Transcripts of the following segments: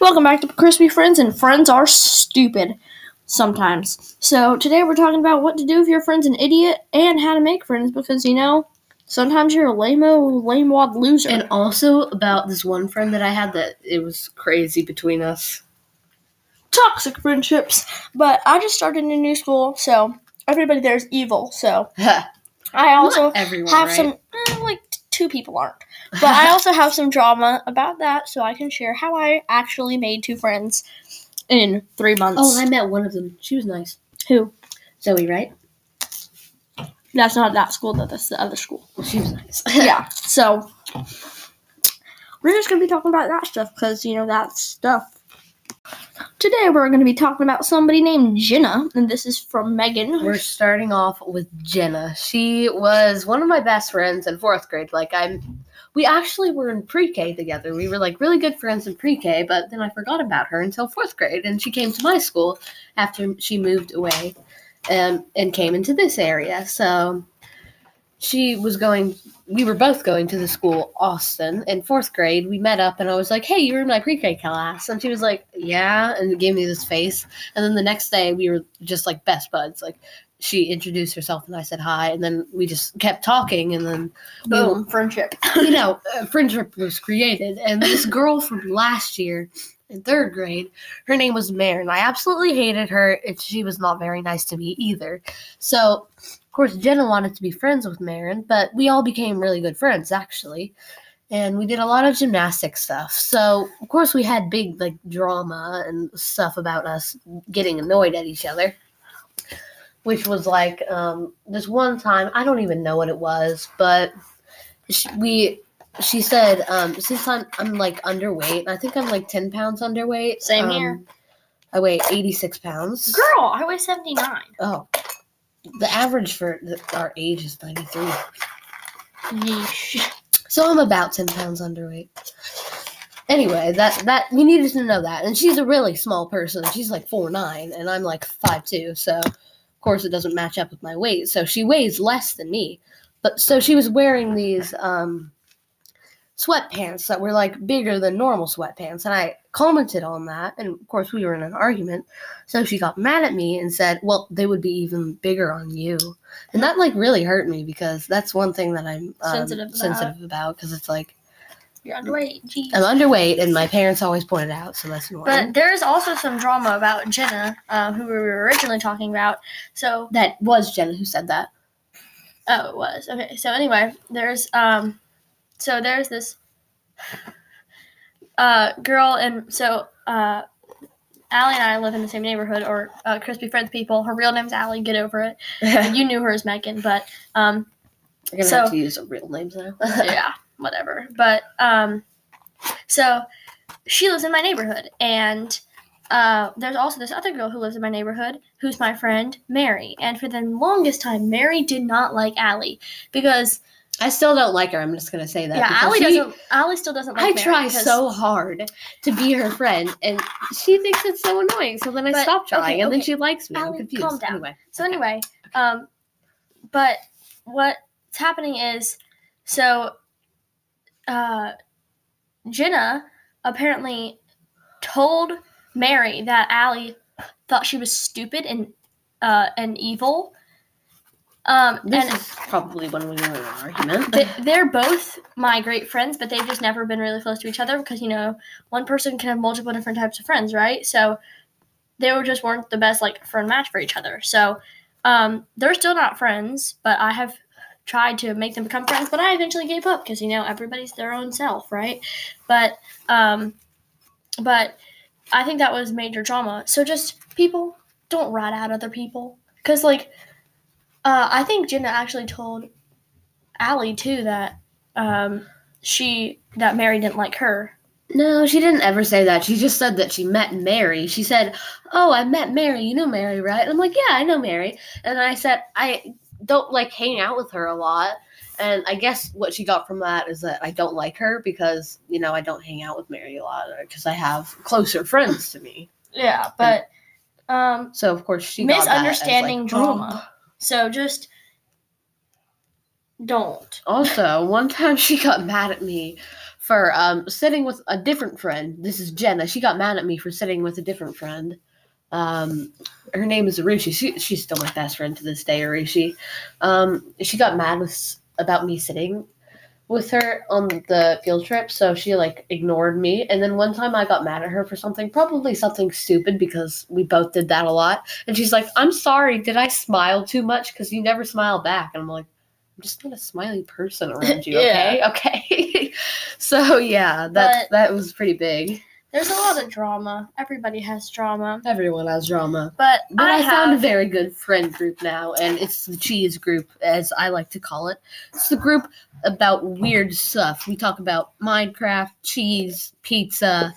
Welcome back to Crispy Friends, and friends are stupid sometimes. So, today we're talking about what to do if your friend's an idiot and how to make friends because, you know, sometimes you're a lame lame wad loser. And also about this one friend that I had that it was crazy between us. toxic friendships. But I just started in a new school, so everybody there is evil. So, I also everyone, have right? some, eh, like, two people aren't. But I also have some drama about that, so I can share how I actually made two friends in three months. Oh, I met one of them. She was nice. Who? Zoe, right? That's not that school, though. That's the other school. She was nice. yeah. So we're just gonna be talking about that stuff because you know that stuff. Today we're gonna be talking about somebody named Jenna, and this is from Megan. We're starting off with Jenna. She was one of my best friends in fourth grade. Like I'm we actually were in pre-K together. We were like really good friends in pre-K, but then I forgot about her until fourth grade. And she came to my school after she moved away and and came into this area. So she was going we were both going to the school Austin in fourth grade. We met up and I was like, Hey, you were in my pre-K class and she was like, Yeah and gave me this face. And then the next day we were just like best buds. Like she introduced herself and I said hi and then we just kept talking and then Boom, friendship. you know, uh, friendship was created. And this girl from last year in third grade, her name was Marin. I absolutely hated her. and she was not very nice to me either. So, course, Jenna wanted to be friends with Marin, but we all became really good friends, actually. And we did a lot of gymnastic stuff. So, of course, we had big, like, drama and stuff about us getting annoyed at each other. Which was like um, this one time, I don't even know what it was, but sh- we she said um since i'm i'm like underweight i think i'm like 10 pounds underweight Same um, here. i weigh 86 pounds Girl, I weigh seventy nine. oh the average for our age is 93 Yeesh. so i'm about 10 pounds underweight. Anyway that that we needed to know that. And she's a really small person. She's like 4'9 and i'm like 5'2 so of course it doesn't match up with my weight. So she weighs less than me. But so she was wearing these um sweatpants that were like bigger than normal sweatpants. And i commented on that and of course we were in an argument so she got mad at me and said well they would be even bigger on you and that like really hurt me because that's one thing that i'm um, Sensitive about. sensitive about because it's like You're underweight. Jeez. i'm underweight and my parents always pointed out so that's annoying But there's also some drama about Jenna, uh, who we were originally talking about. So that was jenna who said that Oh, it was. Okay. So anyway, there's um so there's this uh girl and so uh Allie and I live in the same neighborhood or uh, Crispy Friends people. Her real name's Allie, get over it. you knew her as Megan, but um gonna So- have to use real names now yeah, whatever. But um so she lives in my neighborhood and uh, there's also this other girl who lives in my neighborhood who's my friend Mary. And for the longest time, Mary did not like Allie because i still don't like her i'm just gonna say that yeah, Allie she- doesn't. Allie still doesn't like. I try because- so hard to be her friend, and she thinks it's so annoying. So then I But- stop trying, okay, and then she likes me. I'm Allie, confused. calm down. Anyway, So okay. anyway, um, but what's happening is so, uh, Jenna apparently told Mary that Allie thought she was stupid and uh and evil. Um, this and is probably when we were in an argument. they, they're both my great friends, but they've just never been really close to each other because you know one person can have multiple different types of friends, right? So they were just weren't the best like friend match for each other. So um, they're still not friends, but I have tried to make them become friends, but I eventually gave up because you know everybody's their own self, right? But um, but I think that was major drama. So just people don't rat out other people because like uh, I think Jenna actually told Allie too that um, she that Mary didn't like her. no, she didn't ever say that. She just said that she met Mary. She said, "Oh, I met Mary. You know Mary, right?" And I'm like, "Yeah, I know Mary." And I said, "I don't like hang out with her a lot." And I guess what she got from that is that I don't like her because you know I don't hang out with Mary a lot because I have closer friends to me. Yeah, but um, So of course she got that as, misunderstanding like, drama. So just don't. Also, one time she got mad at me for um sitting with a different friend. This is Jenna. She got mad at me for sitting with a different friend. Um, her name is Arushi. She, she's still my best friend to this day, Arushi. Um, she got mad with about me sitting with her on the field trip, so she like ignored me. And then one time I got mad at her for something, probably something stupid because we both did that a lot. And she's like, "I'm sorry, did I smile too much? Because you never smile back." And I'm like, "I'm just not a smiley person around you, okay? Okay." so yeah, that But- that was pretty big. There's a lot of drama. Everybody has drama. Everyone has drama. But, But I, I, found a very good friend group now, and it's the cheese group, as I like to call it. It's the group about weird stuff. We talk about Minecraft, cheese, pizza,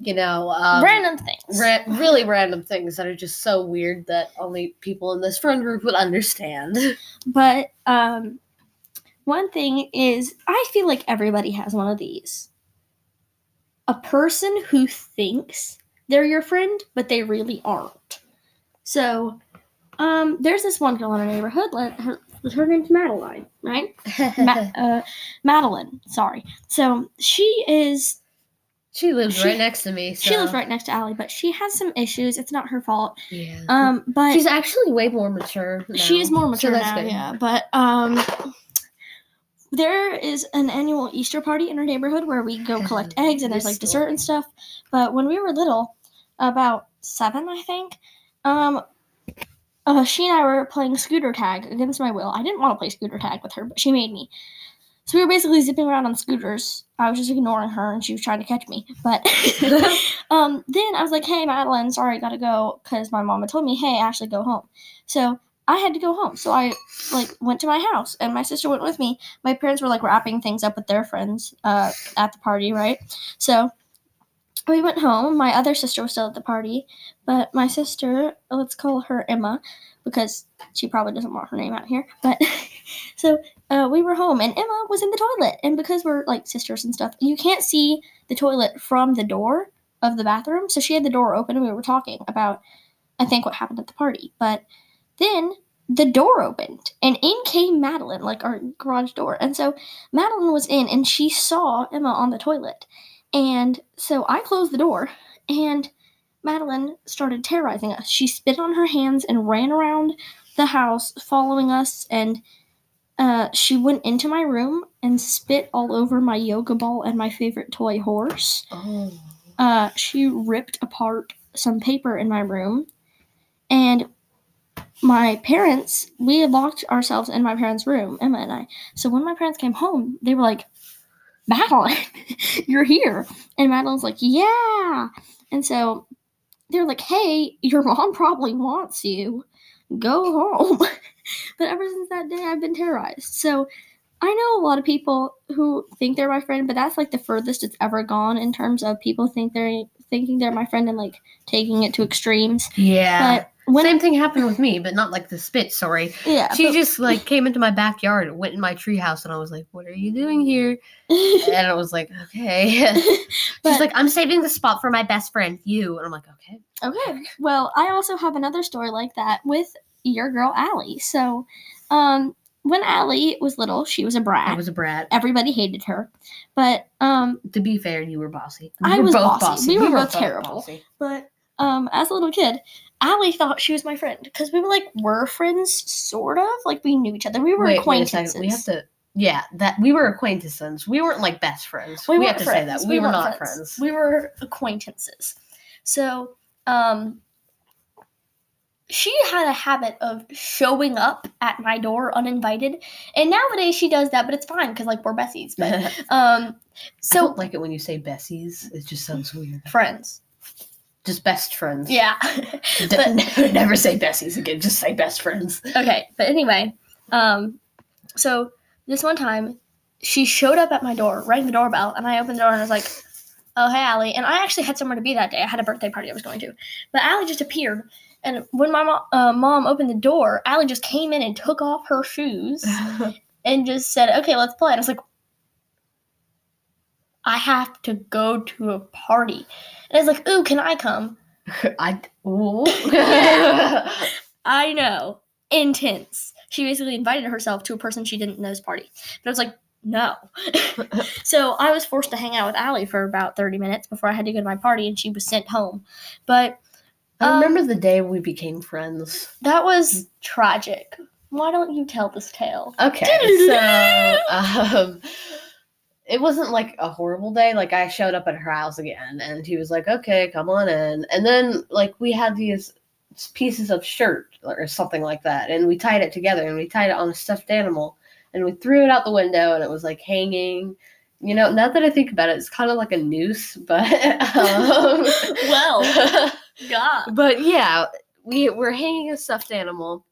you know, um, random things. ra- really random things that are just so weird that only people in this friend group would understand. But um, one thing is, I feel like everybody has one of these. A person who thinks they're your friend, but they really aren't. So, um, there's this one girl in our neighborhood. Let her, her name's Madeline, right? Ma- uh, Madeline. Sorry. So she is. she lives She- right next to me. So. She lives right next to Allie, but she has some issues. It's not her fault. Yeah. Um, but She's actually way more mature. She is more so mature that's now, good. yeah. But um, there is an annual Easter party in our neighborhood where we go collect eggs and there's like dessert and stuff. But when we were little, about seven, I think, um, uh, she and I were playing scooter tag against my will. I didn't want to play scooter tag with her, but she made me. So we were basically zipping around on scooters. I was just ignoring her, and she was trying to catch me. But um, then I was like, "Hey, Madeline, sorry, I gotta go," because my mom had told me, "Hey, Ashley, go home." So I had to go home. So I like went to my house, and my sister went with me. My parents were like wrapping things up with their friends uh, at the party, right? So we went home. My other sister was still at the party, but my sister, let's call her Emma, because she probably doesn't want her name out here. But so uh, we were home, and Emma was in the toilet. And because we're like sisters and stuff, you can't see the toilet from the door of the bathroom. So she had the door open, and we were talking about, I think, what happened at the party. But then the door opened, and in came Madeline, like our garage door. And so Madeline was in, and she saw Emma on the toilet. And so I closed the door, and Madeline started terrorizing us. She spit on her hands and ran around the house following us, and uh, she went into my room and spit all over my yoga ball and my favorite toy horse. Oh. Uh, she ripped apart some paper in my room, and my parents, we had locked ourselves in my parents' room, Emma and I. So when my parents came home, they were like, Madeline, you're here. And Madeline's like, yeah. And so they're like, hey, your mom probably wants you. Go home. but ever since that day, I've been terrorized. So I know a lot of people who think they're my friend, but that's like the furthest it's ever gone in terms of people think they're thinking they're my friend and like taking it to extremes. Yeah. But when Same thing happened with me, but not like the spit Sorry. yeah, She but- just like came into my backyard and went in my treehouse, and I was like, "What are you doing here?" And I was like, "Okay." But- She's like, "I'm saving the spot for my best friend, you," and I'm like, "Okay." Okay. Well, I also have another story like that with your girl Allie. So, um, when Allie was little, she was a brat. I was a brat. Everybody hated her, but um, To be fair, you were bossy. I were was bossy. We were both both terrible. bossy. but um, as a little kid, Allie thought she was my friend because we were like were friends, sort of like we knew each other. We were Wait, wait acquaintances. second. We have to. Yeah, that we were acquaintances. We weren't like best friends. We, We have to say that friends. we, were not friends. We were acquaintances. So, um, she had a habit of showing up at my door uninvited, and nowadays she does that, but it's fine because like we're bessies. But I um, so don't like it when you say Bessies. It just sounds weird. friends, Just best friends. yeah. But never say Bessies again. Just say best friends. okay, but anyway, um, so this one time she showed up at my door, rang the doorbell, and I opened the door and I was like, "Oh, hey, Allie." And I actually had somewhere to be that day. I had a birthday party I was going to, but Allie just appeared. And when my mo- uh, mom opened the door, Allie just came in and took off her shoes and just said, "Okay, let's play." And I was like, "I have to go to a party," and it's like, "Ooh, can I come?" I. Ooh. I know. Intense. She basically invited herself to a person she didn't know's party. But I was like, no. so I was forced to hang out with Allie for about 30 minutes before I had to go to my party and she was sent home. But I Um, remember the day we became friends. that was tragic. Why don't you tell this tale? Okay, so um, it wasn't like a horrible day. Like I showed up at her house again, and he was like, "Okay, come on in." And then like we had these pieces of shirt or something like that, and we tied it together, and we tied it on a stuffed animal, and we threw it out the window, and it was like hanging. You know, now that I think about it, it's kind of like a noose, but um, Well, God. but yeah, we were hanging a stuffed animal,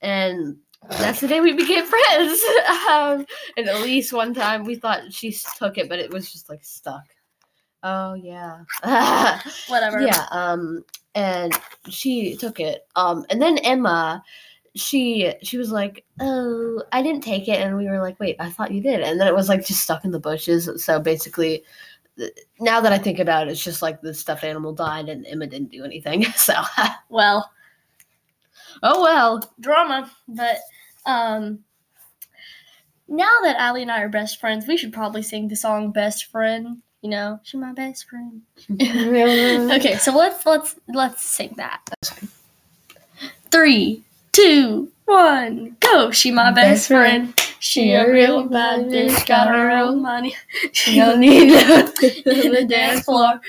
and that's the day we became friends. um, and at least one time we thought she took it, but it was just like stuck. Oh yeah, Whatever. yeah. Um, and she took it. Um, and then Emma, she she was like, "Oh, I didn't take it," and we were like, "Wait, I thought you did." And then it was like just stuck in the bushes. So basically. Now that I think about it, it's just like the stuffed animal died and Emma didn't do anything. So, Well, oh well. drama. But um now that Allie and I are best friends, we should probably sing the song Best Friend. You know, she's my best friend. Okay, so let's let's let's sing that. Three, two, one, go! She my best Best friend. friend. She a real bad bitch, got her own money. She don't need on the dance floor.